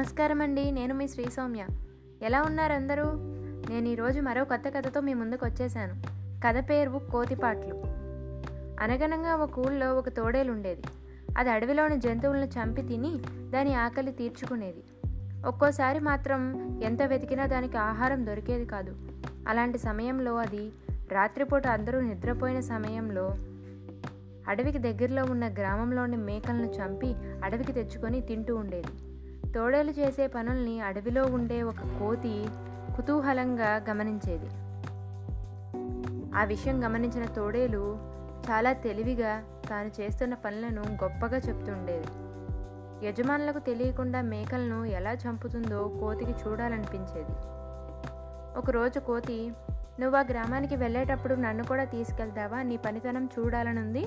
నమస్కారం అండి నేను మీ శ్రీ సౌమ్య ఎలా ఉన్నారు అందరూ నేను ఈరోజు మరో కొత్త కథతో మీ ముందుకు వచ్చేసాను కథ పేరు కోతిపాట్లు. అనగనంగా ఒక ఊళ్ళో ఒక తోడేలు ఉండేది అది అడవిలోని జంతువులను చంపి తిని దాని ఆకలి తీర్చుకునేది. ఒక్కోసారి మాత్రం ఎంత వెతికినా దానికి ఆహారం దొరికేది కాదు. అలాంటి సమయంలో అది రాత్రిపూట అందరూ నిద్రపోయిన సమయంలో అడవికి దగ్గరలో ఉన్న గ్రామంలోని మేకలను చంపి అడవికి తెచ్చుకొని తింటూ ఉండేది. తోడేలు చేసే పనుల్ని అడవిలో ఉండే ఒక కోతి కుతూహలంగా గమనించేది. ఆ విషయం గమనించిన తోడేలు చాలా తెలివిగా తాను చేస్తున్న పనులను గొప్పగా చెప్తుండేది యజమానులకు తెలియకుండా మేకలను ఎలా చంపుతుందో కోతికి చూడాలనిపించేది. ఒకరోజు కోతి నువ్వు ఆ గ్రామానికి వెళ్ళేటప్పుడు నన్ను కూడా తీసుకెళ్తావా? నీ పనితనం చూడాలనుంది?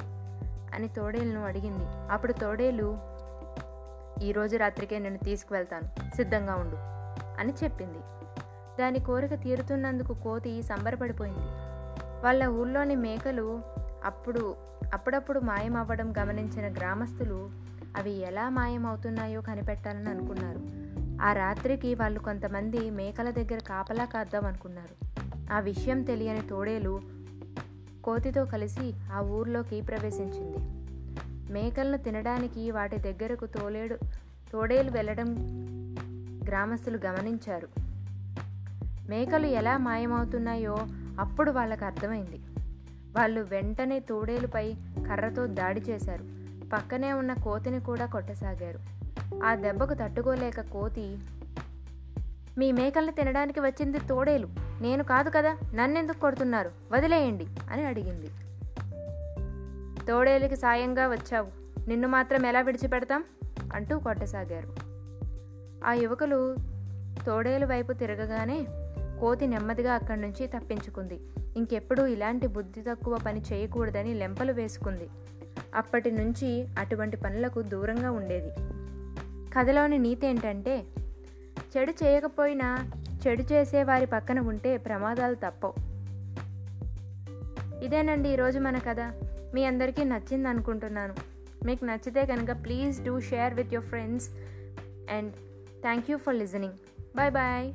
అని తోడేలును అడిగింది. అప్పుడు తోడేలు ఈరోజు రాత్రికే నేను తీసుకువెళ్తాను. సిద్ధంగా ఉండు అని చెప్పింది. దాని కోరిక తీరుతున్నందుకు కోతి సంబరపడిపోయింది. వాళ్ళ ఊళ్ళోని మేకలు అప్పుడు అప్పుడప్పుడు మాయమవ్వడం గమనించిన గ్రామస్తులు అవి ఎలా మాయమవుతున్నాయో కనిపెట్టాలని అనుకున్నారు. ఆ రాత్రికి వాళ్ళు కొంతమంది మేకల దగ్గర కాపలా కాద్దాం అనుకున్నారు. ఆ విషయం తెలియని తోడేలు కోతితో కలిసి ఆ ఊర్లోకి ప్రవేశించింది. మేకలను తినడానికి వాటి దగ్గరకు తోలేడు తోడేలు వెళ్ళడం గ్రామస్తులు గమనించారు. మేకలు ఎలా మాయమవుతున్నాయో అప్పుడు వాళ్ళకు అర్థమైంది. వాళ్ళు వెంటనే తోడేలుపై కర్రతో దాడి చేశారు. పక్కనే ఉన్న కోతిని కూడా కొట్టసాగారు. ఆ దెబ్బకు తట్టుకోలేక కోతి మీ మేకల్ని తినడానికి వచ్చింది తోడేలు. నేను కాదు కదా నన్నెందుకు కొడుతున్నారు? వదిలేయండి అని అడిగింది. తోడేలికి సాయంగా వచ్చావు. నిన్ను మాత్రం ఎలా విడిచిపెడతాం? అంటూ కొట్టసాగారు. ఆ యువకులు తోడేలు వైపు తిరగగానే కోతి నెమ్మదిగా అక్కడి నుంచి తప్పించుకుంది. ఇంకెప్పుడూ ఇలాంటి బుద్ధి తక్కువ పని చేయకూడదని లెంపలు వేసుకుంది. అప్పటి నుంచి అటువంటి పనులకు దూరంగా ఉండేది. కథలోని నీతి ఏంటంటే చెడు చేయకపోయినా చెడు చేసే వారి పక్కన ఉంటే ప్రమాదాలు తప్పవు. ఇదేనండి ఈరోజు మన కథ. మీ అందరికీ నచ్చింది అనుకుంటున్నాను. మీకు నచ్చితే కనుక please do share with your friends and thank you for listening bye bye